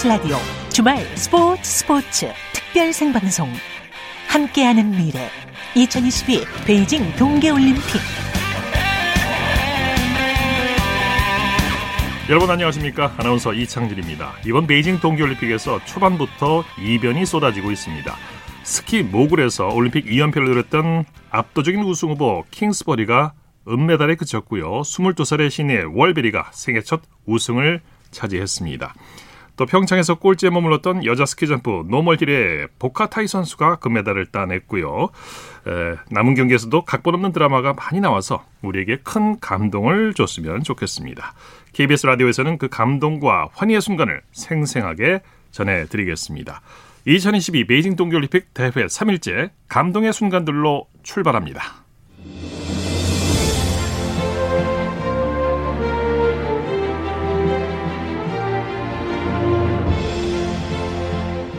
KBS 라디오 주말 스포츠 스포츠 특별 생방송. 함께하는 미래. 2022 베이징 동계올림픽. 여러분 안녕하십니까? 아나운서 이창진입니다. 이번 베이징 동계올림픽에서 초반부터 이변이 쏟아지고 있습니다. 스키 모굴에서 올림픽 2연패를 누렸던 압도적인 우승 후보 킹스버리가 은메달에 그쳤고요. 22살의 신예 월베리가 생애 첫 우승을 차지했습니다 또 평창에서 꼴찌에 머물렀던 여자 스키점프 노멀힐의 보가타이 선수가 금메달을 따냈고요. 에, 남은 경기에서도 각본 없는 드라마가 많이 나와서 우리에게 큰 감동을 줬으면 좋겠습니다. KBS 라디오에서는 그 감동과 환희의 순간을 생생하게 전해드리겠습니다. 2022 베이징 동계올림픽 대회 3일째 감동의 순간들로 출발합니다.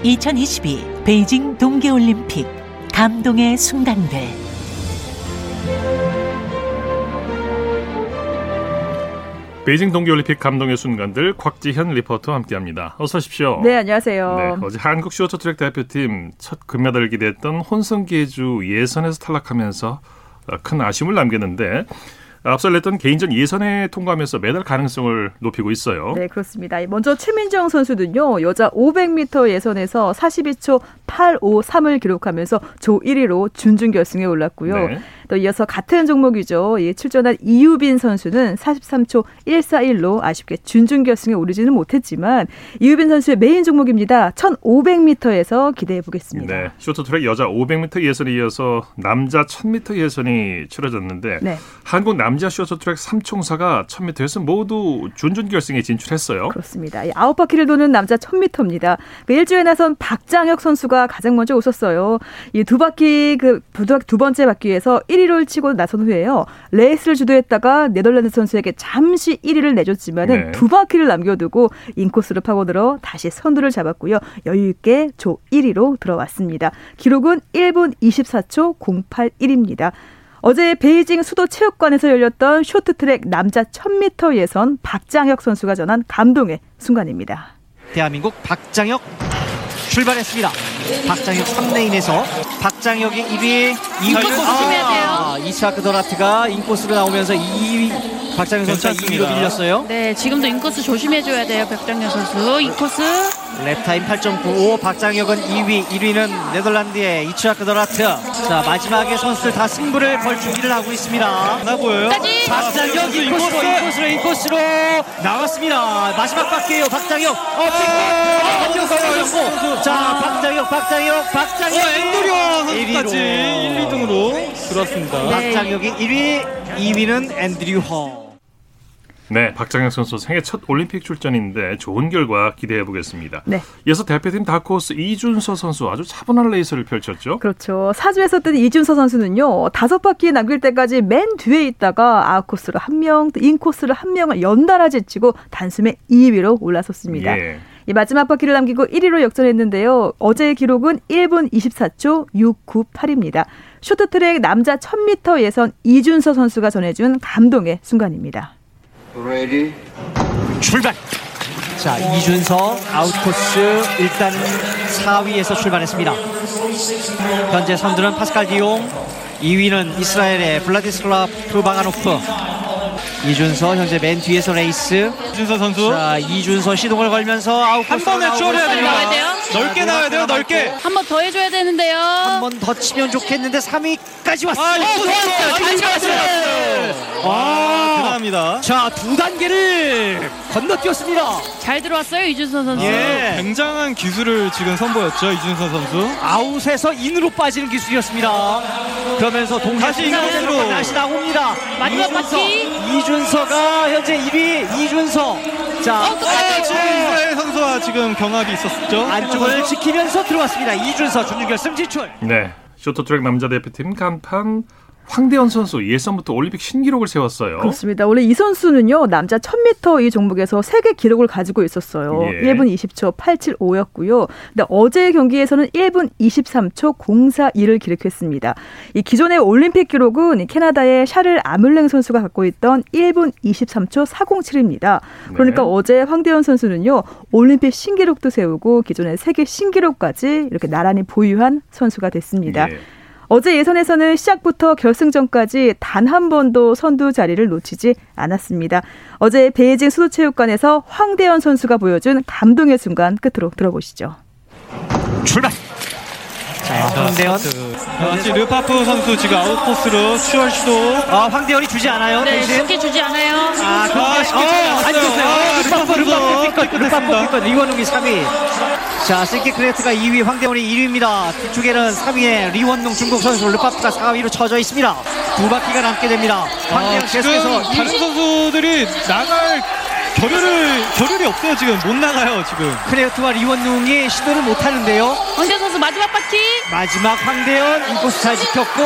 2022 베이징 동계올림픽 감동의 순간들 베이징 동계올림픽 감동의 순간들 곽지현 리포터와 함께합니다. 어서 오십시오. 네, 안녕하세요. 네, 어제 한국 쇼트트랙 대표팀 첫 금메달을 기대했던 혼성계주 예선에서 탈락하면서 큰 아쉬움을 남겼는데 앞서 냈던 개인전 예선에 통과하면서 메달 가능성을 높이고 있어요. 네, 그렇습니다. 먼저 최민정 선수는요, 여자 500m 예선에서 42초 853을 기록하면서 조 1위로 준준결승에 올랐고요. 네. 또 이어서 같은 종목이죠. 예, 출전한 이유빈 선수는 43초 141로 아쉽게 준준결승에 오르지는 못했지만 이유빈 선수의 메인 종목입니다. 1500m에서 기대해 보겠습니다. 네, 쇼트트랙 여자 500m 예선에 이어서 남자 1000m 예선이 치러졌는데 네. 한국 남자 쇼트트랙 3총사가 1000m에서 모두 준준결승에 진출했어요. 그렇습니다. 아홉 바퀴를 도는 남자 1000m입니다. 그 일주에 나선 박장혁 선수가 가장 먼저 웃었어요. 이 두 바퀴 그두 번째 바퀴에서 1 1위를 치고 나선 후에요. 레이스를 주도했다가 네덜란드 선수에게 잠시 1위를 내줬지만은 네. 두 바퀴를 남겨두고 인코스를 파고들어 다시 선두를 잡았고요. 여유 있게 조 1위로 들어왔습니다. 기록은 1분 24초 081입니다. 어제 베이징 수도 체육관에서 열렸던 쇼트트랙 남자 1000m 예선 박장혁 선수가 전한 감동의 순간입니다. 대한민국 박장혁 출발했습니다. 박장혁 3레인에서 박장혁이 1위, 2위 조심해야 돼요. 아, 이차크 더라트가 인코스로 나오면서 2위 박장혁 선수가 2위로 밀렸어요. 네, 지금도 인코스 조심해줘야 돼요. 박장혁 선수. 인코스. 랩타임 8.95 박장혁은 2위 1위는 네덜란드의 이츠하크 더라트. 자 마지막에 선수들 다 승부를 걸 준비를 하고 있습니다. 나 보여요? 박장혁 인코스로 인코스로 인코스로 나왔습니다. 마지막 바퀴에요 박장혁. 어, 어, 자 박장혁 박장혁 박장혁. 어, 앤드류 선수까지 1, 2등으로 들었습니다. 박장혁이 1위 2위는 앤드류 허 네, 박장혁 선수 생애 첫 올림픽 출전인데 좋은 결과 기대해 보겠습니다. 네. 이어서 대표팀 다크호스 이준서 선수 아주 차분한 레이스를 펼쳤죠. 그렇죠. 4조에서 뜬 이준서 선수는요 다섯 바퀴 남길 때까지 맨 뒤에 있다가 아웃코스로 한 명, 인코스를 한 명을 연달아 제치고 단숨에 2위로 올라섰습니다. 예. 이 마지막 바퀴를 남기고 1위로 역전했는데요. 어제의 기록은 1분 24초 698입니다. 쇼트트랙 남자 1000m 예선 이준서 선수가 전해준 감동의 순간입니다. Ready. 출발. 자 이준서 아웃코스 일단 4위에서 출발했습니다. 현재 선두는 파스칼 디용, 2위는 이스라엘의 블라디슬라프 비카노프. 이준서 현재 맨 뒤에서 레이스. 이준서 선수. 자 이준서 시동을 걸면서 아웃코스 한 번에 추월해야 돼요. 넓게 나와야 돼요. 넓게. 한 번 더 해줘야 되는데요. 한 번 더 치면 좋겠는데 3위까지 왔어요. 아, 어, 좋았어요. 잘 왔어요. 아, 대단합니다. 자, 두 단계를 건너뛰었습니다. 잘 들어왔어요, 이준서 선수. 예. 굉장한 기술을 지금 선보였죠, 이준서 선수. 아웃에서 인으로 빠지는 기술이었습니다. 그러면서 동시에 다시 인으로 다시 나옵니다. 마지막 이준서, 바퀴. 이준서가 현재 1위 이준서. 자, 어, 이스라엘 선수와 지금 경합이 있었죠. 안쪽을 지키면서 들어왔습니다. 이준서 준결승 진출. 네. 쇼트트랙 남자 대표팀 간판 황대현 선수 예선부터 올림픽 신기록을 세웠어요. 그렇습니다. 원래 이 선수는요 남자 1000m 이 종목에서 세계 기록을 가지고 있었어요. 예. 1분 20초 875였고요. 근데 어제 경기에서는 1분 23초 041을 기록했습니다. 이 기존의 올림픽 기록은 이 캐나다의 샤를 아물랭 선수가 갖고 있던 1분 23초 407입니다. 그러니까 네. 어제 황대현 선수는요 올림픽 신기록도 세우고 기존의 세계 신기록까지 이렇게 나란히 보유한 선수가 됐습니다. 예. 어제 예선에서는 시작부터 결승전까지 단 한 번도 선두 자리를 놓치지 않았습니다. 어제 베이징 수도체육관에서 황대현 선수가 보여준 감동의 순간 끝으로 들어보시죠. 출발. 자, 황대현. 역시 르파프 선수 지금 아웃코스로 추월 시도. 아, 황대현이 주지 않아요. 네, 대신. 쉽게 주지 않아요. 아, 그런데 아, 쉽게 주지 어, 안 않았어요. 줬어요. 아, 삐끗했습니다. 르파프, 삐끗. 이원웅이 3위. 자, 실키 크레트가 2위, 황대헌이 1위입니다. 뒤쪽에는 3위에 리원룽 중국 선수 르파프가 4위로 쳐져 있습니다. 두 바퀴가 남게 됩니다. 아, 지금 계속해서 다른 선수들이 나갈 겨를을 겨를이 없어요 지금 못 나가요 지금. 크레트와 리원룽이 시도를 못 하는데요. 황대 선수 마지막 바퀴 마지막 황대헌 인코스 잘 지켰고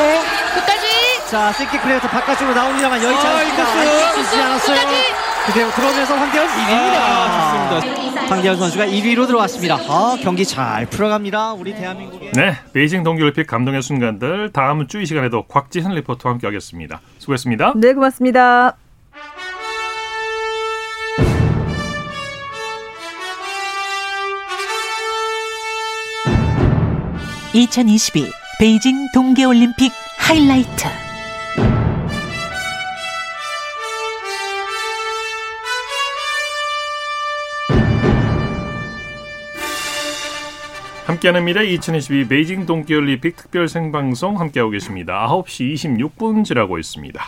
끝까지 자, 실키 크레트 바깥쪽으로 나옵니다만 여의치 아, 않습니다. 인코스. 아직 쓰지 않았어요. 끝까지. 그대로 들어오면서 황대헌 1위입니다. 아, 좋습니다. 황대현 선수가 1위로 들어왔습니다. 아, 경기 잘 풀어갑니다. 우리 대한민국의 네, 베이징 동계올림픽 감동의 순간들 다음 주 이 시간에도 곽지현 리포터와 함께하겠습니다. 수고했습니다. 네, 고맙습니다. (2022) 베이징 동계올림픽 하이라이트 함께하는 미래 2022 베이징 동계올림픽 특별 생방송 함께하고 계십니다. 9시 26분 지나고 있습니다.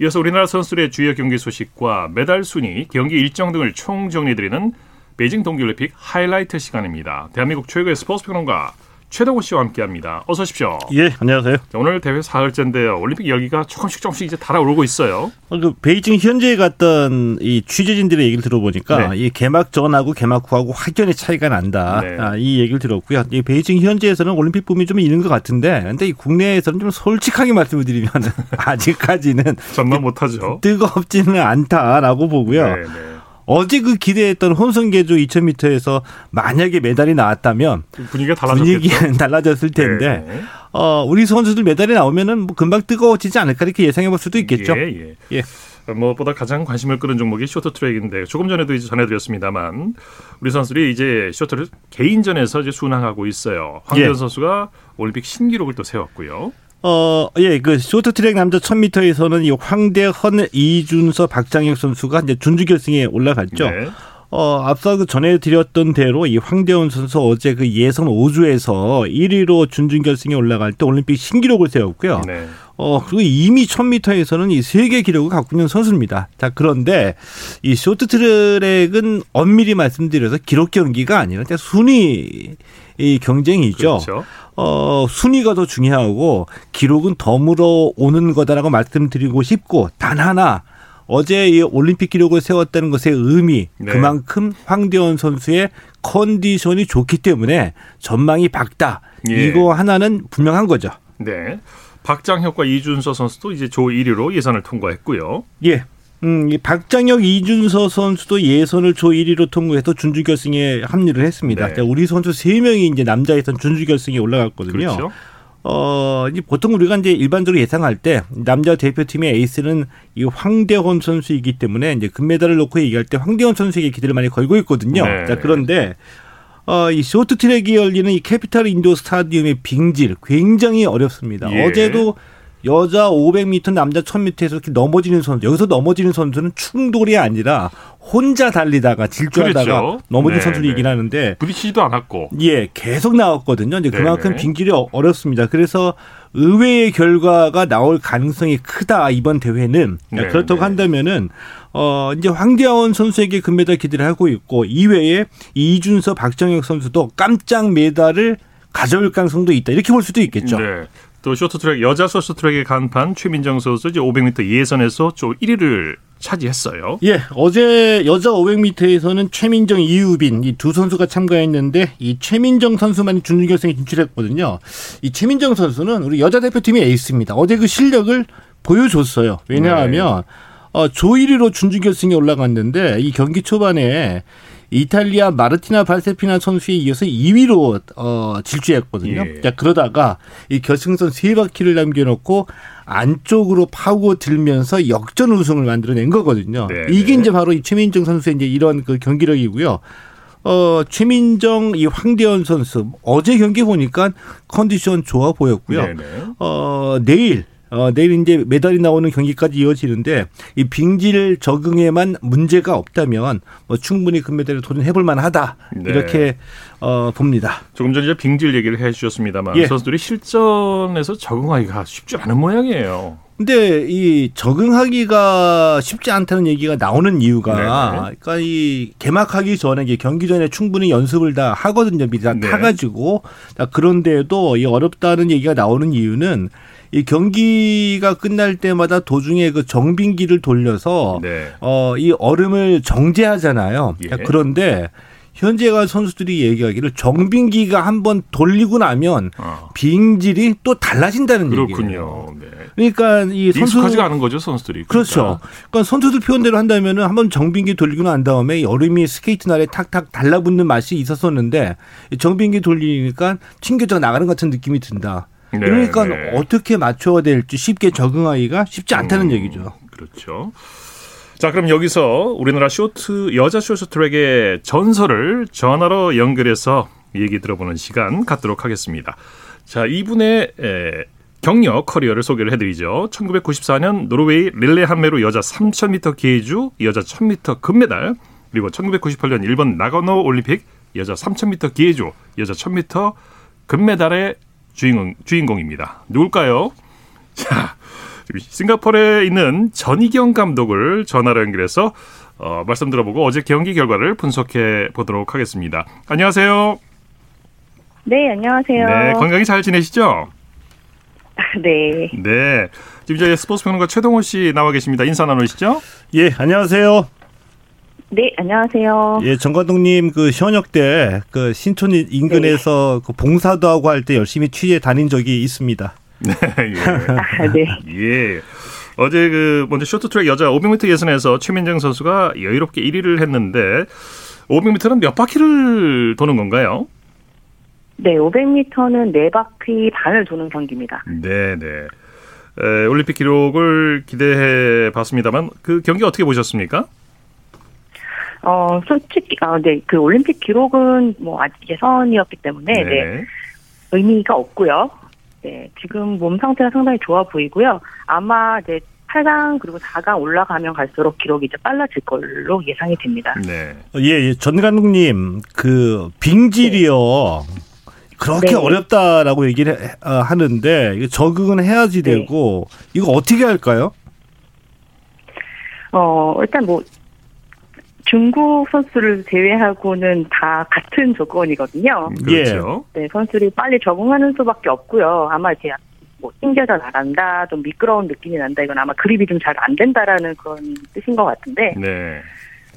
이어서 우리나라 선수들의 주요 경기 소식과 메달 순위, 경기 일정 등을 총정리드리는 베이징 동계올림픽 하이라이트 시간입니다. 대한민국 최고의 스포츠 평론가 최덕호 씨와 함께합니다. 어서 오십시오. 예, 안녕하세요. 자, 오늘 대회 사흘째인데요. 올림픽 열기가 조금씩 조금씩 이제 달아오르고 있어요. 어, 그 베이징 현지에 갔던 이 취재진들의 얘기를 들어보니까 네. 이 개막 전하고 개막 후하고 확연히 차이가 난다. 네. 아, 이 얘기를 들었고요. 이 베이징 현지에서는 올림픽 붐이 좀 있는 것 같은데, 근데 이 국내에서는 좀 솔직하게 말씀을 드리면 아직까지는 전만 못하죠. 뜨겁지는 않다라고 보고요. 네, 네. 어제 그 기대했던 혼성계조 2000m에서 만약에 메달이 나왔다면 분위기가. 분위기는 달라졌을 텐데 네, 네. 어, 우리 선수들 메달이 나오면은 뭐 금방 뜨거워지지 않을까 이렇게 예상해 볼 수도 있겠죠. 예, 예. 예. 무엇보다 가장 관심을 끄는 종목이 쇼트트랙인데 조금 전에도 이제 전해드렸습니다만 우리 선수들이 이제 쇼트를 개인전에서 이제 순항하고 있어요. 황대현 예. 선수가 올림픽 신기록을 또 세웠고요. 어, 예, 그 쇼트트랙 남자 1000m에서는 이 황대헌, 이준서, 박장혁 선수가 이제 준주 결승에 올라갔죠. 네. 어, 앞서 그 전해드렸던 대로 이 황대헌 선수 어제 그 예선 5주에서 1위로 준준 결승에 올라갈 때 올림픽 신기록을 세웠고요. 네. 어, 그리고 이미 1000m에서는 이 세계 기록을 갖고 있는 선수입니다. 자, 그런데 이 쇼트트랙은 엄밀히 말씀드려서 기록 경기가 아니라 순위 이 경쟁이죠. 그렇죠. 어, 순위가 더 중요하고 기록은 덤으로 오는 거다라고 말씀드리고 싶고 단 하나 어제 이 올림픽 기록을 세웠다는 것의 의미 네. 그만큼 황대원 선수의 컨디션이 좋기 때문에 전망이 밝다. 예. 이거 하나는 분명한 거죠. 네. 박장혁과 이준서 선수도 이제 조 1위로 예선을 통과했고요. 예. 음, 이 박장혁, 이준서 선수도 예선을 조 1위로 통과해서 준주 결승에 합류를 했습니다. 네. 자, 우리 선수 세 명이 이제 남자 예선 준주 결승에 올라갔거든요. 그렇죠. 어, 이제 보통 우리가 이제 일반적으로 예상할 때 남자 대표팀의 에이스는 이 황대헌 선수이기 때문에 이제 금메달을 놓고 얘기할 때 황대헌 선수에게 기대를 많이 걸고 있거든요. 네. 자, 그런데 어, 이 쇼트트랙이 열리는 이 캐피탈 인도어 스타디움의 빙질 굉장히 어렵습니다. 예. 어제도 여자 500m, 남자 1000m에서 이렇게 넘어지는 선수, 여기서 넘어지는 선수는 충돌이 아니라 혼자 달리다가 질주하다가 그렇죠. 넘어진 네, 선수들이긴 네. 하는데 부딪히지도 않았고. 예, 계속 나왔거든요. 이제 그만큼 네네. 빙질이 어- 어렵습니다. 그래서 의외의 결과가 나올 가능성이 크다 이번 대회는 네, 그렇다고 네. 한다면은 어 이제 황대하원 선수에게 금메달 기대를 하고 있고 이외에 이준서, 박정혁 선수도 깜짝 메달을 가져올 가능성도 있다 이렇게 볼 수도 있겠죠. 네. 또 쇼트트랙 여자 쇼트트랙의 간판 최민정 선수 이제 500m 예선에서 좀 1위를 차지했어요. 예, 어제 여자 500m에서는 최민정, 이유빈 이 두 선수가 참가했는데 이 최민정 선수만이 준결승에 진출했거든요. 이 최민정 선수는 우리 여자 대표팀의 에이스입니다. 어제 그 실력을 보여줬어요. 왜냐하면 어, 조 1위로 준결승에 올라갔는데 이 경기 초반에 이탈리아 마르티나 발세피나 선수에 이어서 2위로 어, 질주했거든요. 예. 자, 그러다가 이 결승선 세 바퀴를 남겨놓고 안쪽으로 파고 들면서 역전 우승을 만들어낸 거거든요. 네, 이게 네. 이제 바로 이 최민정 선수의 이제 이런 그 경기력이고요. 어, 최민정, 이 황대현 선수 어제 경기 보니까 컨디션 좋아 보였고요. 네네. 어, 내일 어, 내일 이제 메달이 나오는 경기까지 이어지는데 이 빙질 적응에만 문제가 없다면 뭐 충분히 금메달에 도전해 볼 만하다. 네. 이렇게 어, 봅니다. 조금 전에 이제 빙질 얘기를 해주셨습니다만 예. 선수들이 실전에서 적응하기가 쉽지 않은 모양이에요. 근데 이 적응하기가 쉽지 않다는 얘기가 나오는 이유가 네네. 그러니까 이 개막하기 전에 경기 전에 충분히 연습을 다 하거든요. 미리 다 네. 타가지고 자, 그런데도 이 어렵다는 얘기가 나오는 이유는 이 경기가 끝날 때마다 도중에 그 정빙기를 돌려서 네. 어, 이 얼음을 정제하잖아요. 예. 자, 그런데 현재가 선수들이 얘기하기를 정빙기가 한번 돌리고 나면 어, 빙질이 또 달라진다는 얘기예요. 그렇군요. 네. 그러니까 이 선수 익숙하지가 않은 거죠 선수들이. 그렇죠. 그러니까 선수들 표현대로 한다면은 한번 정빙기 돌리고 난 다음에 얼음이 스케이트 날에 탁탁 달라붙는 맛이 있었었는데 이 정빙기 돌리니까 튕겨져 나가는 것 같은 느낌이 든다. 네, 그러니까 네. 어떻게 맞춰야 될지 쉽게 적응하기가 쉽지 않다는 음, 얘기죠. 그렇죠. 자, 그럼 여기서 우리나라 쇼트 여자 쇼트 트랙의 전설을 전화로 연결해서 얘기 들어보는 시간 갖도록 하겠습니다. 자, 이분의 에, 경력 커리어를 소개를 해드리죠. 1994년 노르웨이 릴레함메르 여자 3000m 계주 여자 1000m 금메달 그리고 1998년 일본 나가노 올림픽 여자 3000m 계주 여자 1000m 금메달의 주인공 주인공입니다. 누굴까요? 자, 싱가포르에 있는 전희경 감독을 전화로 연결해서 어, 말씀 들어보고 어제 경기 결과를 분석해 보도록 하겠습니다. 안녕하세요. 네, 안녕하세요. 네, 건강히 잘 지내시죠? 네. 네. 지금 저희 스포츠 평론가 최동호 씨 나와 계십니다. 인사 나누시죠? 예, 안녕하세요. 네, 안녕하세요. 예, 정 감독님 그 현역 때 그 신촌 인근에서 그 봉사도 하고 할 때 열심히 취재 다닌 적이 있습니다. 네. 예. 아, 네. 예. 어제 그 먼저 쇼트트랙 여자 500m 예선에서 최민정 선수가 여유롭게 1위를 했는데 500m는 몇 바퀴를 도는 건가요? 네, 500m는 네 바퀴 반을 도는 경기입니다. 네, 네. 에, 올림픽 기록을 기대해 봤습니다만 그 경기 어떻게 보셨습니까? 어, 솔직히, 아, 네, 그 올림픽 기록은 뭐 아직 예선이었기 때문에, 네, 의미가 없고요. 네, 지금 몸 상태가 상당히 좋아 보이고요. 아마 이제 8강 그리고 4강 올라가면 갈수록 기록이 이제 빨라질 걸로 예상이 됩니다. 네. 예, 예, 전 감독님 그 빙질이요. 그렇게 네. 어렵다라고 얘기를 해- 어, 하는데 이거 적응은 해야지 네. 되고 이거 어떻게 할까요? 어, 일단 뭐, 중국 선수를 제외하고는 다 같은 조건이거든요. 그렇죠. 네, 선수들이 빨리 적응하는 수밖에 없고요. 아마 이제 뭐 튕겨져 나간다, 좀 미끄러운 느낌이 난다. 이건 아마 그립이 좀 잘 안 된다라는 그런 뜻인 것 같은데, 네.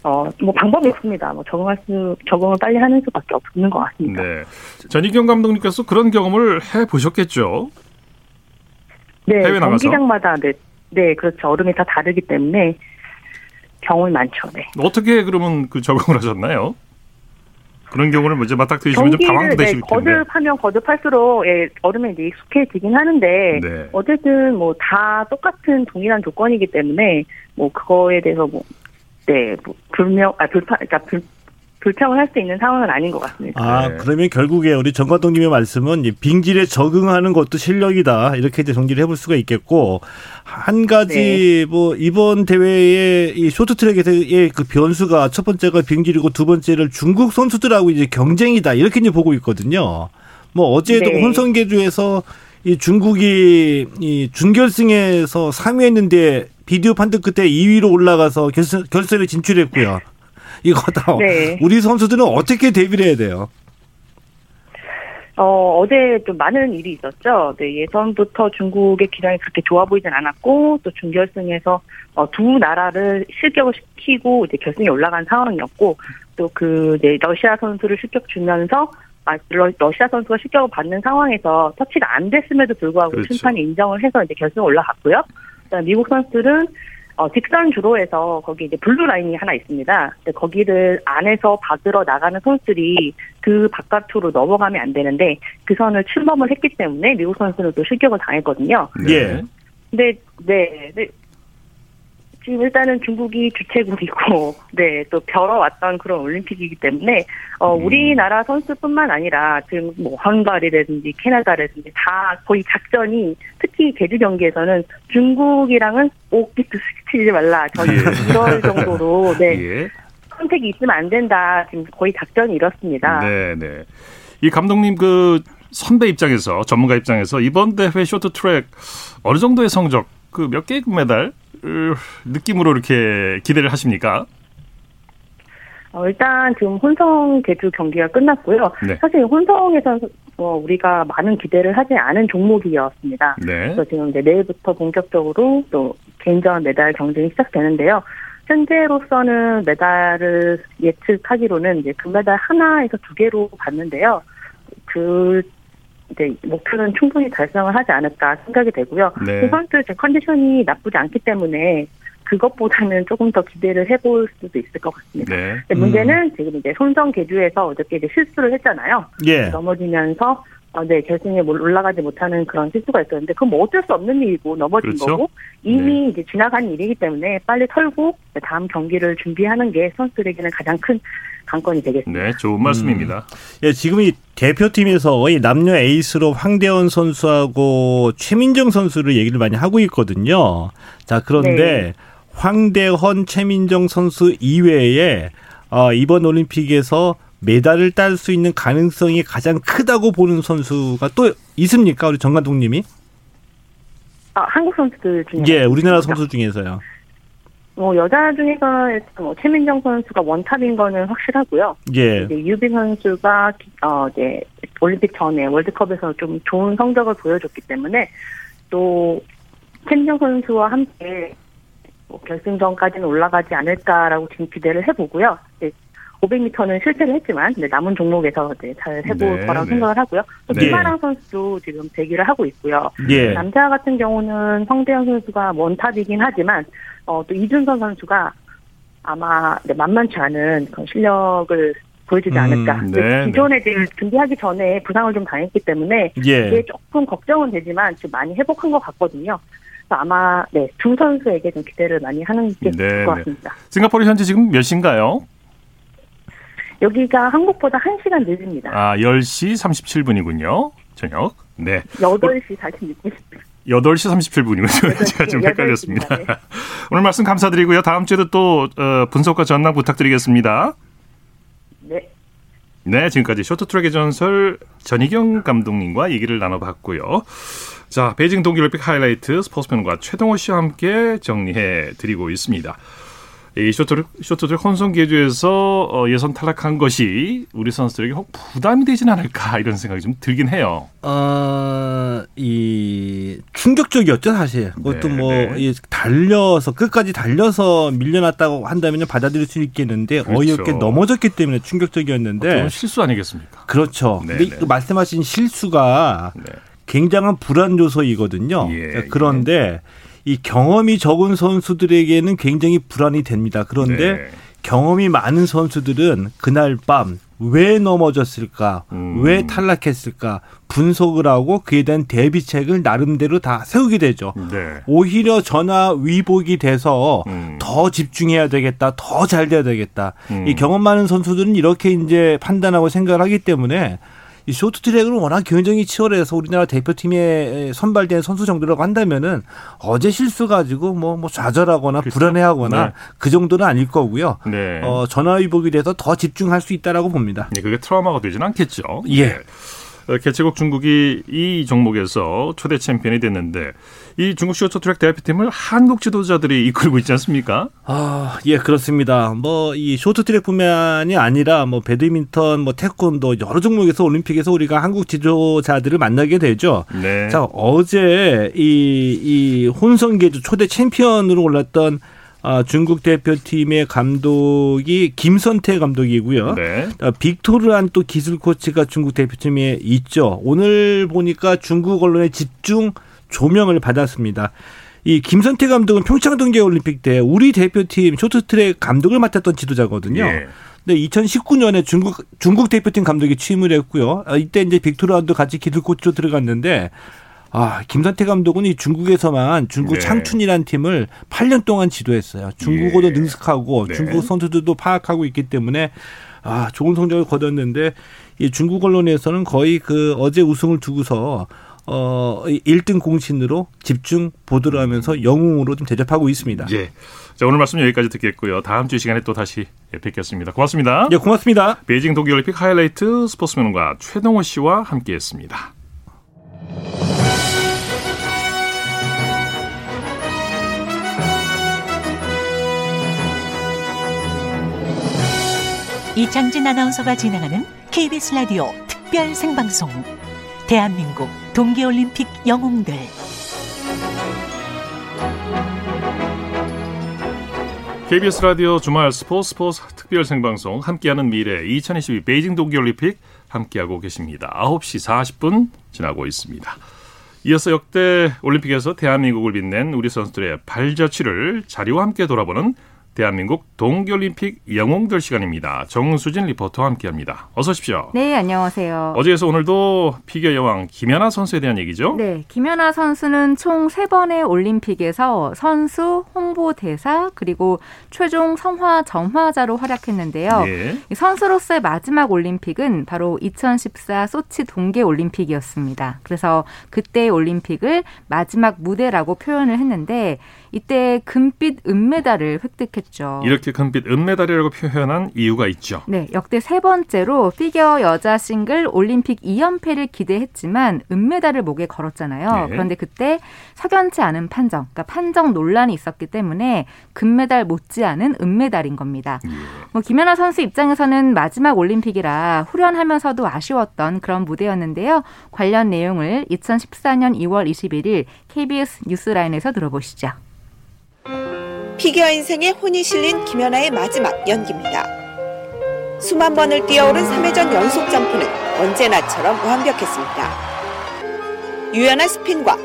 어, 뭐 방법이 없습니다. 뭐 적응할 수, 적응을 빨리 하는 수밖에 없는 것 같습니다. 네. 전희경 감독님께서 그런 경험을 해 보셨겠죠. 네, 해외 나가서? 경기장마다 네, 네, 그렇죠. 얼음이 다 다르기 때문에 경험이 많죠. 네. 어떻게 그러면 그 적응을 하셨나요? 그런 경우를 먼저 맞닥뜨리시면 좀 당황도 네, 되실 텐데. 거듭하면 거듭할수록 예, 얼음에 이제 익숙해지긴 하는데 네. 어쨌든 뭐 다 똑같은 동일한 조건이기 때문에 뭐 그거에 대해서 뭐 네, 뭐 불명 아 불파 그러니까 불 불평을 할 수 있는 상황은 아닌 것 같습니다. 아, 네. 그러면 결국에 우리 정 감독님의 말씀은 이 빙질에 적응하는 것도 실력이다. 이렇게 이제 정리를 해볼 수가 있겠고, 한 가지 뭐 이번 대회의 이 쇼트트랙에서의 그 변수가 첫 번째가 빙질이고 두 번째를 중국 선수들하고 이제 경쟁이다. 이렇게 이제 보고 있거든요. 뭐 어제도 네. 혼성계주에서 이 중국이 이 준결승에서 3위 했는데 비디오 판독 끝에 2위로 올라가서 결선, 결선에 진출했고요. 이거 다 네. 우리 선수들은 어떻게 대비를 해야 돼요? 어, 어제 좀 많은 일이 있었죠. 네, 예선부터 중국의 기량이 그렇게 좋아 보이진 않았고, 또 준결승에서 어, 두 나라를 실격을 시키고 이제 결승에 올라간 상황이었고, 또 그, 네, 러시아 선수를 실격 주면서, 아, 러, 러시아 선수가 실격을 받는 상황에서 터치가 안 됐음에도 불구하고 그렇죠. 심판이 인정을 해서 이제 결승에 올라갔고요. 그다음 미국 선수들은 어, 직선 주로에서 거기 이제 블루 라인이 하나 있습니다. 근데 거기를 안에서 받으러 나가는 선수들이 그 바깥으로 넘어가면 안 되는데 그 선을 침범을 했기 때문에 미국 선수는 또 실격을 당했거든요. 예. 근데 네, 네. 지금 일단은 중국이 주최국이고, 네, 또 벼러왔던 그런 올림픽이기 때문에, 어, 음. 우리나라 선수뿐만 아니라, 지금 뭐, 헝가리라든지 캐나다라든지 다 거의 작전이, 특히 계주 경기에서는 중국이랑은 오기도 스치지 말라. 저는 예. 이럴 정도로, 네, 예. 선택이 있으면 안 된다. 지금 거의 작전이 이렇습니다. 네, 네. 이 감독님 그 선배 입장에서 전문가 입장에서 이번 대회 쇼트트랙 어느 정도의 성적 그 몇 개의 금메달 을 느낌으로 이렇게 기대를 하십니까? 어, 일단 지금 혼성 개주 경기가 끝났고요. 네. 사실 혼성에서 어, 우리가 많은 기대를 하지 않은 종목이었습니다. 네. 그래서 지금 이제 내일부터 본격적으로 또 개인전 메달 경쟁이 시작되는데요. 현재로서는 메달을 예측하기로는 이제 금메달 하나에서 두 개로 봤는데요. 그 이제 목표는 충분히 달성을 하지 않을까 생각이 되고요. 네. 그 선수들 제 컨디션이 나쁘지 않기 때문에 그것보다는 조금 더 기대를 해볼 수도 있을 것 같습니다. 네. 문제는 지금 이제 손정 개주에서 어저께 이제 실수를 했잖아요. 예. 넘어지면서 어, 네 결승에 못- 올라가지 못하는 그런 실수가 있었는데 그건 뭐 어쩔 수 없는 일이고 넘어진 그렇죠. 거고 이미 이제 지나간 일이기 때문에 빨리 털고 다음 경기를 준비하는 게 선수들에게는 가장 큰 관건이 되겠습니다. 네, 좋은 말씀입니다. 예, 지금 이 대표팀에서 이 남녀 에이스로 황대원 선수하고 최민정 선수를 얘기를 많이 하고 있거든요. 자, 그런데 네. 황대헌, 최민정 선수 이외에 어, 이번 올림픽에서 메달을 딸 수 있는 가능성이 가장 크다고 보는 선수가 또 있습니까? 우리 정 감독님이? 아, 한국 선수들 중에 예, 우리나라 선수 중에서요. 뭐 여자 중에서 뭐 최민정 선수가 원탑인 거는 확실하고요. 예. 유빈 선수가 어 이제 올림픽 전에 월드컵에서 좀 좋은 성적을 보여줬기 때문에 또 최민정 선수와 함께 뭐 결승전까지는 올라가지 않을까라고 지금 기대를 해보고요. 이제 500m는 실패를 했지만 이제 남은 종목에서 이제 잘 해볼 네, 거라고 네. 생각을 하고요. 또 네. 김아랑 선수도 지금 대기를 하고 있고요. 예. 남자 같은 경우는 황대현 선수가 원탑이긴 하지만 어, 또 이준선 선수가 아마 네, 만만치 않은 그런 실력을 보여주지 음, 않을까. 네, 네. 기존에 지금 준비하기 전에 부상을 좀 당했기 때문에 예. 이게 조금 걱정은 되지만 지금 많이 회복한 것 같거든요. 아마 네, 두 선수에게 좀 기대를 많이 하는 게 좋을 네, 것 네. 같습니다. 싱가포르 현재 지금 몇 시인가요? 여기가 한국보다 1시간 늦습니다. 아, 10시 37분이군요. 저녁. 네. 8시 46분. 8시 37분이군요. 제가 좀 헷갈렸습니다. 네. 오늘 말씀 감사드리고요. 다음 주에도 또 어, 분석과 전망 부탁드리겠습니다. 네. 네, 지금까지 쇼트트랙의 전설 전희경 감독님과 얘기를 나눠봤고요. 자, 베이징 동계올림픽 하이라이트 스포츠평론가 최동호 씨와 함께 정리해 드리고 있습니다. 이 쇼트트랙, 쇼트트랙 혼성 계주에서 어, 예선 탈락한 것이 우리 선수들에게 혹 부담이 되진 않을까 이런 생각이 좀 들긴 해요. 어, 이 충격적이었죠 사실. 그것도 네, 뭐 네. 이 달려서 끝까지 달려서 밀려났다고 한다면 받아들일 수 있겠는데 그렇죠. 어이없게 넘어졌기 때문에 충격적이었는데 실수 아니겠습니까? 그렇죠. 네, 근데 네. 그 말씀하신 실수가 네. 굉장한 불안 요소이거든요. 예, 그런데 이 경험이 적은 선수들에게는 굉장히 불안이 됩니다. 그런데 네. 경험이 많은 선수들은 그날 밤 왜 넘어졌을까, 음. 왜 탈락했을까 분석을 하고 그에 대한 대비책을 나름대로 다 세우게 되죠. 네. 오히려 전화 위복이 돼서 음. 더 집중해야 되겠다, 더 잘 돼야 되겠다. 음. 이 경험 많은 선수들은 이렇게 이제 판단하고 생각을 하기 때문에 이 쇼트트랙은 워낙 경쟁이 치열해서 우리나라 대표팀에 선발된 선수 정도라고 한다면은 어제 실수 가지고 뭐, 뭐 좌절하거나 그렇죠. 불안해하거나 네. 그 정도는 아닐 거고요. 네. 어, 전화위복이 돼서 더 집중할 수 있다라고 봅니다. 네, 그게 트라우마가 되진 않겠죠. 예. 어, 개최국 중국이 이 종목에서 초대 챔피언이 됐는데 이 중국 쇼트트랙 대표팀을 한국 지도자들이 이끌고 있지 않습니까? 아, 예, 그렇습니다. 뭐 이 쇼트트랙뿐만이 아니라 뭐 배드민턴, 뭐 태권도 여러 종목에서 올림픽에서 우리가 한국 지도자들을 만나게 되죠. 네. 자, 어제 이, 이 혼성계주 초대 챔피언으로 올랐던 아, 중국 대표팀의 감독이 김선태 감독이고요. 네. 아, 빅토르한 또 기술 코치가 중국 대표팀에 있죠. 오늘 보니까 중국 언론의 집중 조명을 받았습니다. 이 김선태 감독은 평창 동계 올림픽 때 우리 대표팀 쇼트트랙 감독을 맡았던 지도자거든요. 예. 근데 2019년에 중국 중국 대표팀 감독이 취임을 했고요. 아, 이때 이제 빅토르한도 같이 기술 코치로 들어갔는데 아, 김선태 감독은 이 중국에서만 중국 네. 창춘이라는 팀을 8년 동안 지도했어요. 중국어도 예. 능숙하고 네. 중국 선수들도 파악하고 있기 때문에 아, 좋은 성적을 거뒀는데 이 중국 언론에서는 거의 그 어제 우승을 두고서 어, 1등 공신으로 집중 보도를 하면서 영웅으로 좀 대접하고 있습니다. 예. 자, 오늘 말씀 여기까지 듣겠고요. 다음 주이 시간에 또 다시 뵙겠습니다. 고맙습니다. 예, 고맙습니다. 베이징 동계올림픽 하이라이트 스포츠맨과 최동호 씨와 함께했습니다. 이창진 아나운서가 진행하는 KBS 라디오 특별 생방송 대한민국 동계올림픽 영웅들 KBS 라디오 주말 스포츠 스포츠 특별 생방송 함께하는 미래 2022 베이징 동계올림픽 함께하고 계십니다. 9시 40분 지나고 있습니다. 이어서 역대 올림픽에서 대한민국을 빛낸 우리 선수들의 발자취를 자리와 함께 돌아보는 대한민국 동계올림픽 영웅들 시간입니다. 정수진 리포터와 함께합니다. 어서 오십시오. 네, 안녕하세요. 어제에서 오늘도 피겨 여왕 김연아 선수에 대한 얘기죠? 네, 김연아 선수는 총 세번의 올림픽에서 선수, 홍보대사, 그리고 최종 성화 점화자로 활약했는데요. 예. 이 선수로서의 마지막 올림픽은 바로 2014 소치 동계 올림픽이었습니다. 그래서 그때 올림픽을 마지막 무대라고 표현을 했는데 이때 금빛 은메달을 획득했죠. 이렇게 금빛 은메달이라고 표현한 이유가 있죠. 네, 역대 세 번째로 피겨 여자 싱글 올림픽 2연패를 기대했지만 은메달을 목에 걸었잖아요. 네. 그런데 그때 석연치 않은 판정, 그러니까 판정 논란이 있었기 때문에 금메달 못지않은 은메달인 겁니다. 예. 뭐 김연아 선수 입장에서는 마지막 올림픽이라 후련하면서도 아쉬웠던 그런 무대였는데요. 관련 내용을 2014년 2월 21일 KBS 뉴스라인에서 들어보시죠. 피겨 인생에 혼이 실린 김연아의 마지막 연기입니다. 수만 번을 뛰어오른 3회전 연속 점프는 언제나처럼 완벽했습니다. 유연한 스핀과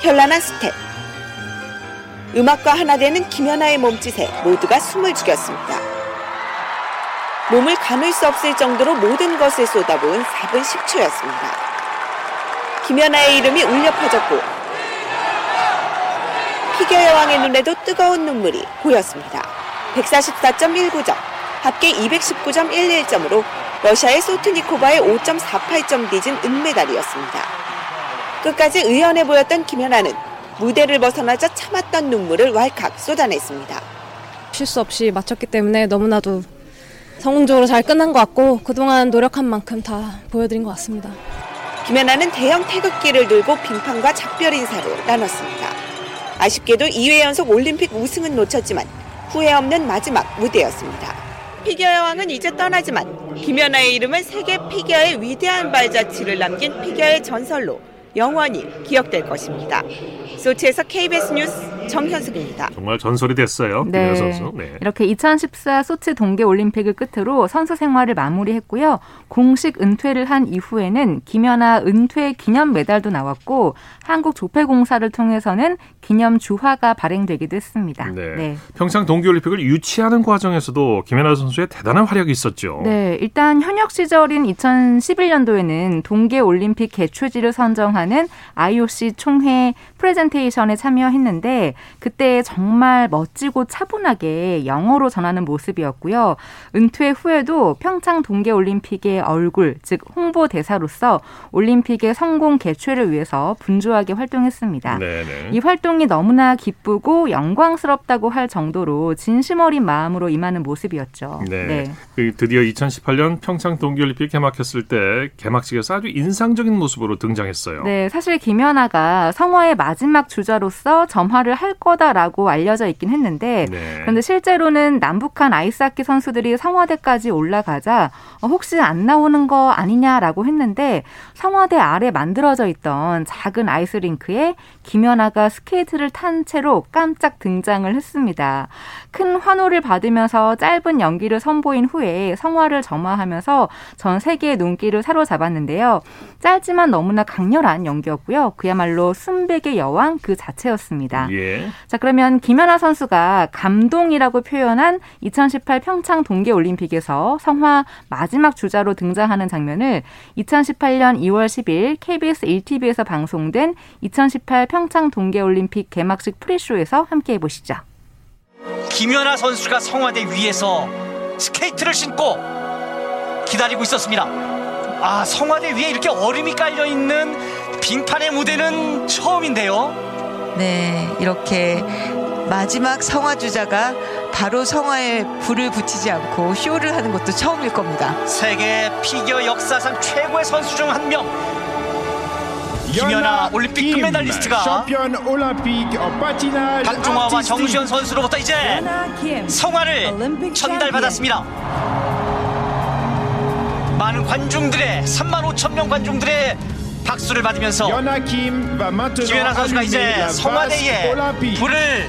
현란한 스텝, 음악과 하나 되는 김연아의 몸짓에 모두가 숨을 죽였습니다. 몸을 가눌 수 없을 정도로 모든 것을 쏟아부은 4분 10초였습니다. 김연아의 이름이 울려 퍼졌고 피겨 여왕의 눈에도 뜨거운 눈물이 보였습니다. 144.19점, 합계 219.11점으로 러시아의 소트니코바의 5.48점 뒤진 은메달이었습니다. 끝까지 의연해 보였던 김연아는 무대를 벗어나자 참았던 눈물을 왈칵 쏟아냈습니다. 실수 없이 마쳤기 때문에 너무나도 성공적으로 잘 끝난 것 같고 그동안 노력한 만큼 다 보여드린 것 같습니다. 김연아는 대형 태극기를 들고 빙판과 작별 인사를 나눴습니다. 아쉽게도 2회 연속 올림픽 우승은 놓쳤지만 후회 없는 마지막 무대였습니다. 피겨 여왕은 이제 떠나지만 김연아의 이름은 세계 피겨의 위대한 발자취를 남긴 피겨의 전설로 영원히 기억될 것입니다. 소치에서 KBS 뉴스 정현숙입니다. 정말 전설이 됐어요. 김연아 선수. 네. 이렇게 2014 소치 동계 올림픽을 끝으로 선수 생활을 마무리했고요. 공식 은퇴를 한 이후에는 김연아 은퇴 기념 메달도 나왔고 한국 조폐공사를 통해서는 기념 주화가 발행되기도 했습니다. 네. 평창 동계 올림픽을 유치하는 과정에서도 김연아 선수의 대단한 활약이 있었죠. 네, 일단 현역 시절인 2011년도에는 동계 올림픽 개최지를 선정하는 IOC 총회 프레젠테이션에 참여했는데 그때 정말 멋지고 차분하게 영어로 전하는 모습이었고요. 은퇴 후에도 평창 동계올림픽의 얼굴, 즉 홍보 대사로서 올림픽의 성공 개최를 위해서 분주하게 활동했습니다. 네네. 이 활동이 너무나 기쁘고 영광스럽다고 할 정도로 진심 어린 마음으로 임하는 모습이었죠. 네. 네. 그 드디어 2018년 평창 동계올림픽 개막했을 때 개막식에서 아주 인상적인 모습으로 등장했어요. 네, 사실 김연아가 성화의 마지막 주자로서 점화를 할 거다라고 알려져 있긴 했는데 네. 그런데 실제로는 남북한 아이스하키 선수들이 성화대까지 올라가자 어, 혹시 안 나오는 거 아니냐라고 했는데 성화대 아래 만들어져 있던 작은 아이스링크에 김연아가 스케이트를 탄 채로 깜짝 등장을 했습니다. 큰 환호를 받으면서 짧은 연기를 선보인 후에 성화를 점화하면서 전 세계의 눈길을 사로잡았는데요. 짧지만 너무나 강렬한 연기였고요. 그야말로 순백의 여왕 그 자체였습니다. 예. 자, 그러면 김연아 선수가 감동이라고 표현한 2018 평창 동계 올림픽에서 성화 마지막 주자로 등장하는 장면을 2018년 2월 10일 KBS 1TV에서 방송된 2018 평창 동계 올림픽 개막식 프리쇼에서 함께 해 보시죠. 김연아 선수가 성화대 위에서 스케이트를 신고 기다리고 있었습니다. 아, 성화대 위에 이렇게 얼음이 깔려 있는 빙판의 무대는 처음인데요. 네, 이렇게 마지막 성화 주자가 바로 성화에 불을 붙이지 않고 쇼를 하는 것도 처음일 겁니다. 세계 피겨 역사상 최고의 선수 중 한 명. 김연아 올림픽 금메달리스트가 박종화와 정수현 선수로부터 이제 성화를 전달받았습니다. 많은 관중들의 3만 5천 명 관중들의 박수를 받으면서 김연아 선수가 이제 성화대에 불을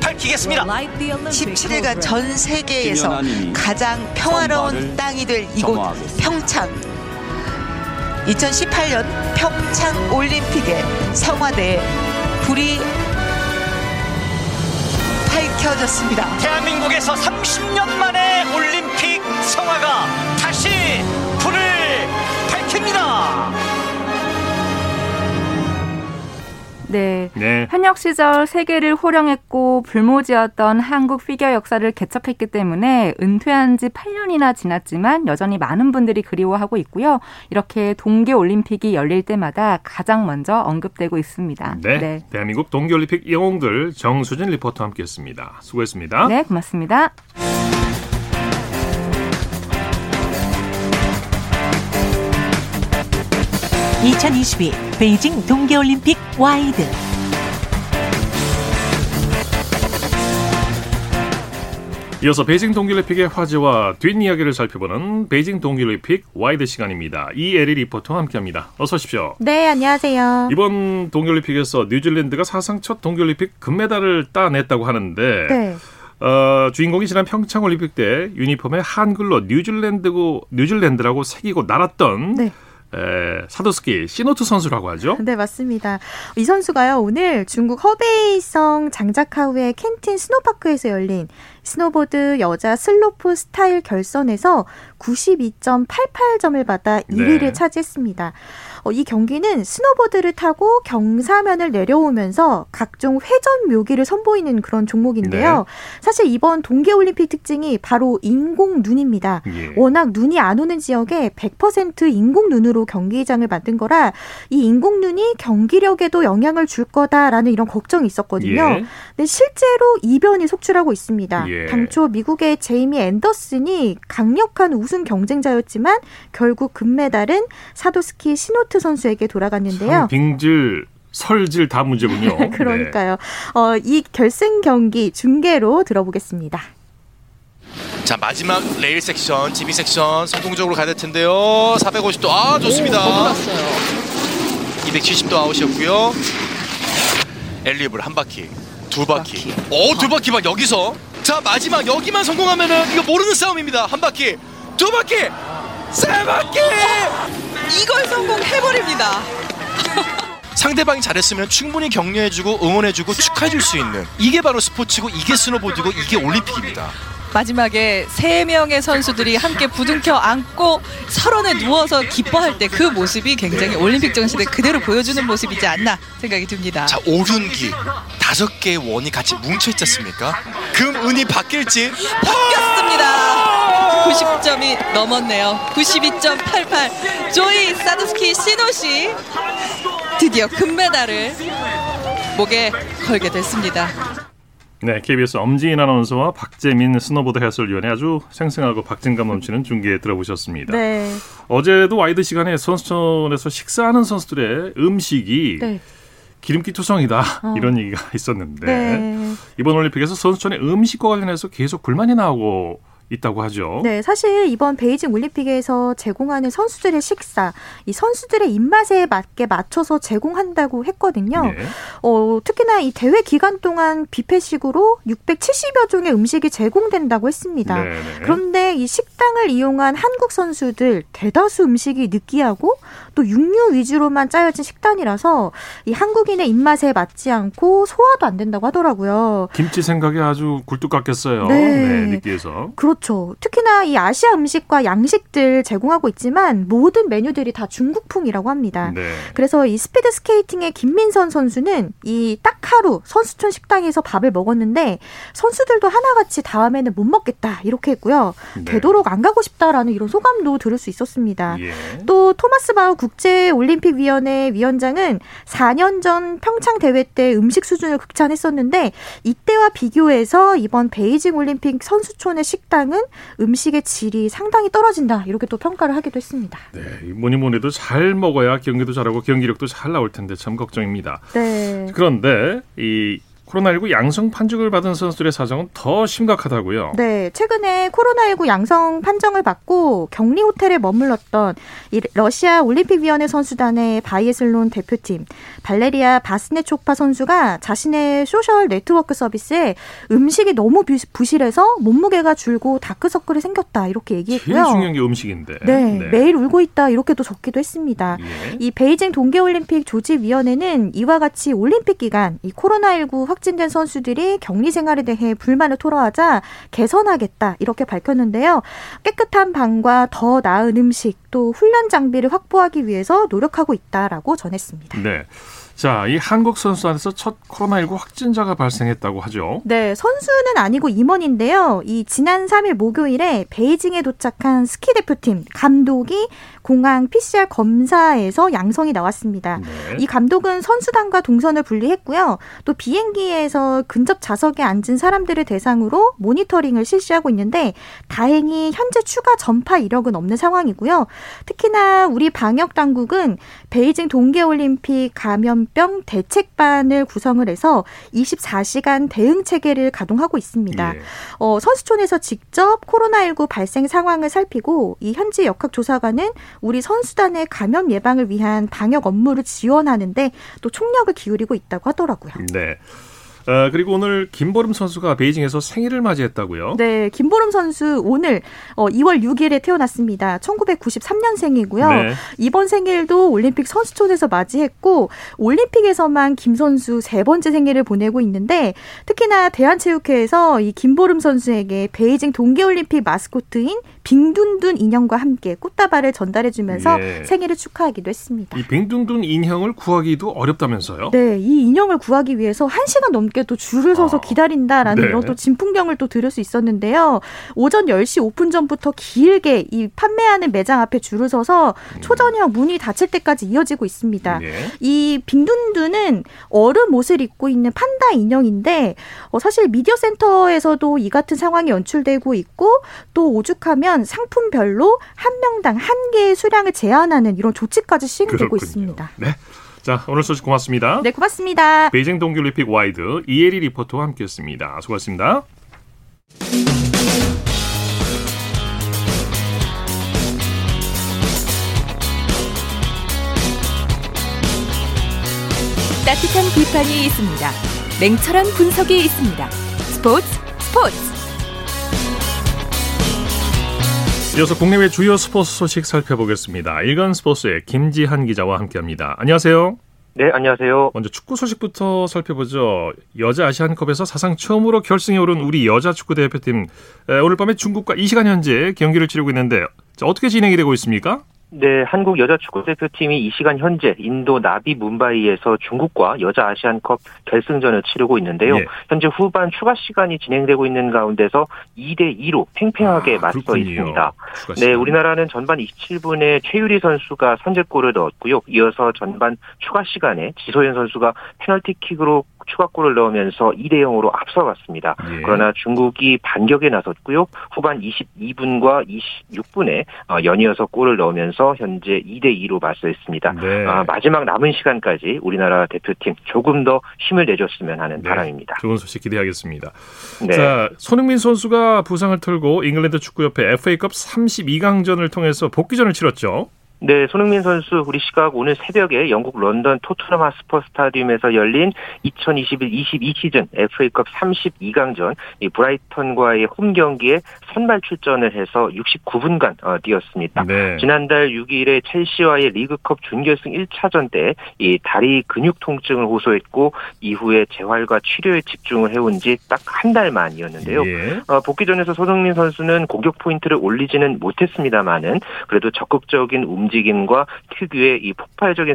밝히겠습니다. 17일간 전 세계에서 가장 평화로운 땅이 될 이곳 평창. 2018년 평창 올림픽에 성화대에 불이 밝혀졌습니다. 대한민국에서 30년 만에 올림픽 성화가 다시 불을 밝힙니다. 네. 네. 현역 시절 세계를 호령했고 불모지였던 한국 피겨 역사를 개척했기 때문에 은퇴한 지 8년이나 지났지만 여전히 많은 분들이 그리워하고 있고요. 이렇게 동계 올림픽이 열릴 때마다 가장 먼저 언급되고 있습니다. 네. 네. 대한민국 동계 올림픽 영웅들 정수진 리포터와 함께했습니다. 수고했습니다. 네, 고맙습니다. 2022 베이징 동계올림픽 와이드 이어서 베이징 동계올림픽의 화제와 뒷이야기를 살펴보는 베이징 동계올림픽 와이드 시간입니다. 이혜리 리포터와 함께합니다. 어서 오십시오. 네, 안녕하세요. 이번 동계올림픽에서 뉴질랜드가 사상 첫 동계올림픽 금메달을 따냈다고 하는데 네. 어, 주인공이 지난 평창 올림픽 때 유니폼에 한글로 뉴질랜드고 뉴질랜드라고 새기고 날았던 네. 에, 사도스키 시노트 선수라고 하죠. 네, 맞습니다. 이 선수가요, 오늘 중국 허베이성 장자커우의 겐팅 스노파크에서 열린 스노보드 여자 슬로프 스타일 결선에서 92.88점을 받아 1위를 네. 차지했습니다. 어, 이 경기는 스노보드를 타고 경사면을 내려오면서 각종 회전 묘기를 선보이는 그런 종목인데요. 네. 사실 이번 동계올림픽 특징이 바로 인공 눈입니다. 예. 워낙 눈이 안 오는 지역에 100% 인공 눈으로 경기장을 만든 거라 이 인공 눈이 경기력에도 영향을 줄 거다라는 이런 걱정이 있었거든요. 예. 근데 실제로 이변이 속출하고 있습니다. 예. 당초 미국의 제이미 앤더슨이 강력한 우승 경쟁자였지만 결국 금메달은 사도스키 시노트 스타트 선수에게 돌아갔는데요. 빙질 설질 다 문제군요. 그러니까요. 네. 어, 이 결승 경기 중계로 들어보겠습니다. 자 마지막 레일 섹션, 지미 섹션 성공적으로 가야 될 텐데요. 450도 아 좋습니다. 오, 270도 아웃이었고요. 엘리블 한 바퀴, 두 바퀴. 오두 바퀴 막 여기서 자 마지막 여기만 성공하면은 이거 모르는 싸움입니다. 한 바퀴, 두 바퀴, 세 바퀴. 이걸 성공해버립니다. 상대방이 잘했으면 충분히 격려해주고 응원해주고 축하해줄 수 있는 이게 바로 스포츠고 이게 스노보드고 이게 올림픽입니다. 마지막에 세 명의 선수들이 함께 부둥켜 안고 서론에 누워서 기뻐할 때 그 모습이 굉장히 올림픽 정신에 그대로 보여주는 모습이지 않나 생각이 듭니다. 자 오륜기 다섯 개의 원이 같이 뭉쳐 있지 않습니까? 금 은이 바뀔지 바뀌었습니다. 90점이 넘었네요. 92.88. 조이 사드스키 시노시 드디어 금메달을 목에 걸게 됐습니다. 네, KBS 엄지인 아나운서와 박재민 스노보드 해설위원의 아주 생생하고 박진감 넘치는 중계 들어보셨습니다. 네. 어제도 와이드 시간에 선수촌에서 식사하는 선수들의 음식이 네. 기름기 투성이다 어. 이런 얘기가 있었는데 네. 이번 올림픽에서 선수촌의 음식과 관련해서 계속 불만이 나오고 있다고 하죠. 네, 사실 이번 베이징 올림픽에서 제공하는 선수들의 식사, 이 선수들의 입맛에 맞게 맞춰서 제공한다고 했거든요. 네. 어, 특히나 이 대회 기간 동안 뷔페식으로 670여 종의 음식이 제공된다고 했습니다. 네, 네. 그런데 이 식당을 이용한 한국 선수들 대다수 음식이 느끼하고 또 육류 위주로만 짜여진 식단이라서 이 한국인의 입맛에 맞지 않고 소화도 안 된다고 하더라고요. 김치 생각에 아주 굴뚝 같겠어요. 네. 네, 느끼해서. 그렇 죠. 특히나 이 아시아 음식과 양식들 제공하고 있지만 모든 메뉴들이 다 중국풍이라고 합니다. 네. 그래서 이 스피드 스케이팅의 김민선 선수는 이 딱 하루 선수촌 식당에서 밥을 먹었는데 선수들도 하나같이 다음에는 못 먹겠다 이렇게 했고요. 네. 되도록 안 가고 싶다라는 이런 소감도 들을 수 있었습니다. 예. 또 토마스 바흐 국제 올림픽 위원회 위원장은 4년 전 평창 대회 때 음식 수준을 극찬했었는데 이때와 비교해서 이번 베이징 올림픽 선수촌의 식당 은 음식의 질이 상당히 떨어진다 이렇게 또 평가를 하기도 했습니다. 네, 뭐니 뭐니 해도 잘 먹어야 경기도 잘하고 경기력도 잘 나올 텐데 참 걱정입니다. 네. 그런데 이 코로나19 양성 판정을 받은 선수들의 사정은 더 심각하다고요. 네, 최근에 코로나19 양성 판정을 받고 격리 호텔에 머물렀던 이 러시아 올림픽위원회 선수단의 바이애슬론 대표팀 발레리아 바스네초바 선수가 자신의 소셜 네트워크 서비스에 음식이 너무 부- 부실해서 몸무게가 줄고 다크서클이 생겼다 이렇게 제일 얘기했고요. 중요한 게 음식인데. 네, 매일 울고 있다 이렇게도 적기도 했습니다. 예. 이 베이징 동계올림픽 조직위원회는 이와 같이 올림픽 기간 이 코로나19 확 진된 선수들이 격리 생활에 대해 불만을 토로하자 개선하겠다 이렇게 밝혔는데요. 깨끗한 방과 더 나은 음식 또 훈련 장비를 확보하기 위해서 노력하고 있다라고 전했습니다. 네. 자, 이 한국 선수단에서 첫 코로나19 확진자가 발생했다고 하죠. 네, 선수는 아니고 임원인데요. 이 지난 3일 목요일에 베이징에 도착한 스키 대표팀 감독이 공항 PCR 검사에서 양성이 나왔습니다. 네. 이 감독은 선수단과 동선을 분리했고요. 또 비행기에서 근접 좌석에 앉은 사람들을 대상으로 모니터링을 실시하고 있는데 다행히 현재 추가 전파 이력은 없는 상황이고요. 특히나 우리 방역 당국은 베이징 동계올림픽 감염병 대책반을 구성을 해서 24시간 대응 체계를 가동하고 있습니다. 예. 어, 선수촌에서 직접 코로나19 발생 상황을 살피고 이 현지 역학조사관은 우리 선수단의 감염 예방을 위한 방역 업무를 지원하는데 또 총력을 기울이고 있다고 하더라고요. 네. 어, 그리고 오늘 김보름 선수가 베이징에서 생일을 맞이했다고요. 네, 김보름 선수 오늘 어, 2월 6일에 태어났습니다. 1993년생이고요. 네. 이번 생일도 올림픽 선수촌에서 맞이했고 올림픽에서만 김 선수 세 번째 생일을 보내고 있는데 특히나 대한체육회에서 이 김보름 선수에게 베이징 동계올림픽 마스코트인 빙둔둔 인형과 함께 꽃다발을 전달해주면서 예. 생일을 축하하기도 했습니다. 이 빙둔둔 인형을 구하기도 어렵다면서요? 네, 이 인형을 구하기 위해서 한 시간 넘게 또 줄을 서서 기다린다라는 네. 이런 또 진풍경을 또 들을 수 있었는데요. 오전 10시 오픈 전부터 길게 이 판매하는 매장 앞에 줄을 서서 초저녁 문이 닫힐 때까지 이어지고 있습니다. 네. 이 빙둔둔은 얼음 옷을 입고 있는 판다 인형인데 어, 사실 미디어 센터에서도 이 같은 상황이 연출되고 있고 또 오죽하면 상품별로 한 명당 한 개의 수량을 제한하는 이런 조치까지 시행되고 그렇군요. 있습니다. 네. 자, 오늘 소식 고맙습니다. 네, 고맙습니다. 베이징 동계올림픽 와이드 이혜리 리포터와 함께했습니다. 수고하셨습니다. 따뜻한 비판이 있습니다. 냉철한 분석이 있습니다. 스포츠 스포츠. 이어서 국내외 주요 스포츠 소식 살펴보겠습니다. 일간 스포츠의 김지한 기자와 함께합니다. 안녕하세요. 네, 안녕하세요. 먼저 축구 소식부터 살펴보죠. 여자 아시안컵에서 사상 처음으로 결승에 오른 우리 여자 축구 대표팀 오늘 밤에 중국과 이 시간 현재 경기를 치르고 있는데 어떻게 진행이 되고 있습니까? 네, 한국 여자 축구 대표팀이 이 시간 현재 인도 나비 문바이에서 중국과 여자 아시안컵 결승전을 치르고 있는데요. 예. 현재 후반 추가 시간이 진행되고 있는 가운데서 2대 2로 팽팽하게 아, 맞서 그렇군요. 있습니다. 네, 우리나라는 전반 27분에 최유리 선수가 선제골을 넣었고요. 이어서 전반 추가 시간에 지소연 선수가 페널티킥으로 추가골을 넣으면서 2대 0으로 앞서갔습니다. 예. 그러나 중국이 반격에 나섰고요. 후반 22분과 26분에 어, 연이어서 골을 넣으면서 현재 2대 2로 맞서 있습니다. 네. 아, 마지막 남은 시간까지 우리나라 대표팀 조금 더 힘을 내줬으면 하는 네. 바람입니다. 좋은 소식 기대하겠습니다. 네. 자, 손흥민 선수가 부상을 털고 잉글랜드 축구협회 FA컵 32강전을 통해서 복귀전을 치렀죠. 네, 손흥민 선수 우리 시각 오늘 새벽에 영국 런던 토트넘 홋스퍼 스타디움에서 열린 2021-22 시즌 FA컵 32강전 이 브라이턴과의 홈 경기에 선발 출전을 해서 69분간 어, 뛰었습니다. 네. 지난달 6일에 첼시와의 리그컵 준결승 1차전 때 이 다리 근육 통증을 호소했고 이후에 재활과 치료에 집중을 해온 지 딱 한 달 만이었는데요. 예. 어, 복귀전에서 손흥민 선수는 공격 포인트를 올리지는 못했습니다만은 그래도 적극적인 움직임 움직임과 특유의 이 폭발적인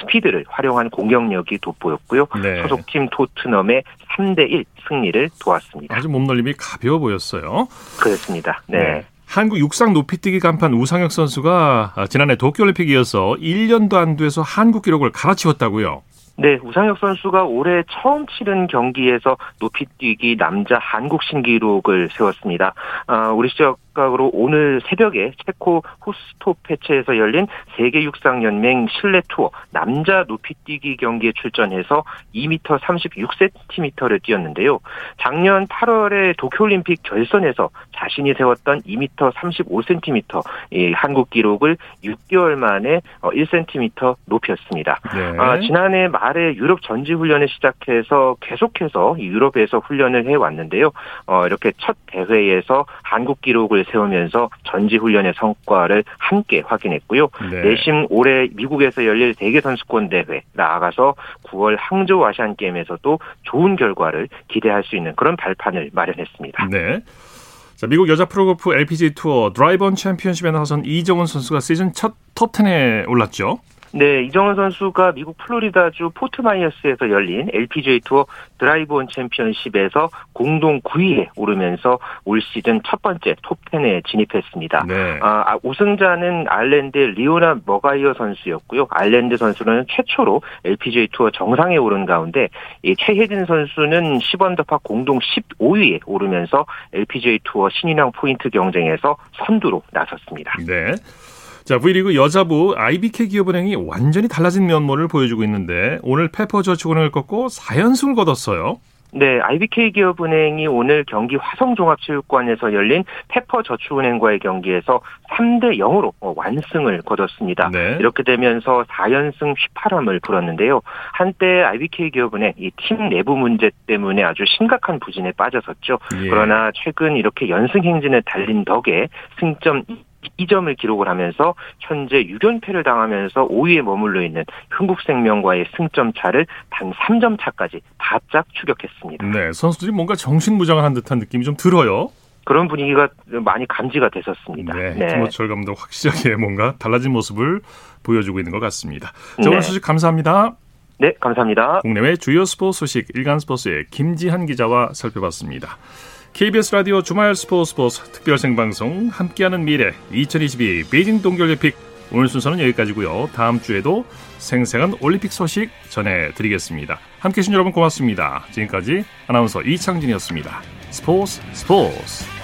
스피드를 활용한 공격력이 돋보였고요. 네. 소속팀 토트넘의 3대1 승리를 도왔습니다. 아주 몸놀림이 가벼워 보였어요. 그렇습니다. 네. 네. 한국 육상 높이뛰기 간판 우상혁 선수가 지난해 도쿄올림픽 이어서 1년도 안 돼서 한국 기록을 갈아치웠다고요. 네, 우상혁 선수가 올해 처음 치른 경기에서 높이뛰기 남자 한국 신기록을 세웠습니다. 아, 우리 시적 각으로 오늘 새벽에 체코 후스토페체에서 열린 세계 육상 연맹 실내 투어 남자 높이뛰기 경기에 출전해서 2m 36cm를 뛰었는데요. 작년 8월에 도쿄올림픽 결선에서 자신이 세웠던 2m 35cm 이 한국 기록을 6개월 만에 1cm 어, 높였습니다. 네. 아, 지난해 말에 유럽 전지 훈련을 시작해서 계속해서 유럽에서 훈련을 해왔는데요. 어, 이렇게 첫 대회에서 한국 기록을 기록을 세우면서 전지훈련의 성과를 함께 확인했고요. 네. 내심 올해 미국에서 열릴 세계 선수권 대회 나아가서 9월 항저우 아시안 게임에서도 좋은 결과를 기대할 수 있는 그런 발판을 마련했습니다. 네. 자, 미국 여자 프로골프 LPG 투어 드라이브온 챔피언십에 나선 이정은 선수가 시즌 첫 톱10에 올랐죠. 네, 이정은 선수가 미국 플로리다주 포트마이어스에서 열린 LPGA 투어 드라이브온 챔피언십에서 공동 9위에 오르면서 올 시즌 첫 번째 톱10에 진입했습니다. 네. 아, 아, 우승자는 아일랜드 리오나 매과이어 선수였고요. 아일랜드 선수는 최초로 LPGA 투어 정상에 오른 가운데 이 최혜진 선수는 10언더파 공동 15위에 오르면서 LPGA 투어 신인왕 포인트 경쟁에서 선두로 나섰습니다. 네. 자, V리그 여자부 IBK 기업은행이 완전히 달라진 면모를 보여주고 있는데 오늘 페퍼저축은행을 꺾고 4연승을 거뒀어요. 네, IBK 기업은행이 오늘 경기 화성종합체육관에서 열린 페퍼저축은행과의 경기에서 3대 0으로 완승을 거뒀습니다. 네. 이렇게 되면서 4연승 18함을 불었는데요. 한때 IBK 기업은행 이 팀 내부 문제 때문에 아주 심각한 부진에 빠졌었죠. 예. 그러나 최근 이렇게 연승 행진을 달린 덕에 승점 2점을 기록을 하면서 현재 6연패를 당하면서 5위에 머물러 있는 흥국생명과의 승점 차를 단 3점 차까지 바짝 추격했습니다. 네, 선수들이 뭔가 정신무장을 한 듯한 느낌이 좀 들어요. 그런 분위기가 많이 감지가 됐었습니다. 네, 네. 김호철 감독 확실하게 뭔가 달라진 모습을 보여주고 있는 것 같습니다. 자, 오늘 네. 소식 감사합니다. 네, 감사합니다. 국내외 주요 스포츠 소식 일간 스포츠의 김지한 기자와 살펴봤습니다. KBS 라디오 주말 스포츠 스포츠 특별 생방송 함께하는 미래 2022 베이징 동계올림픽 오늘 순서는 여기까지고요. 다음 주에도 생생한 올림픽 소식 전해드리겠습니다. 함께해 주신 여러분 고맙습니다. 지금까지 아나운서 이창진이었습니다. 스포츠 스포츠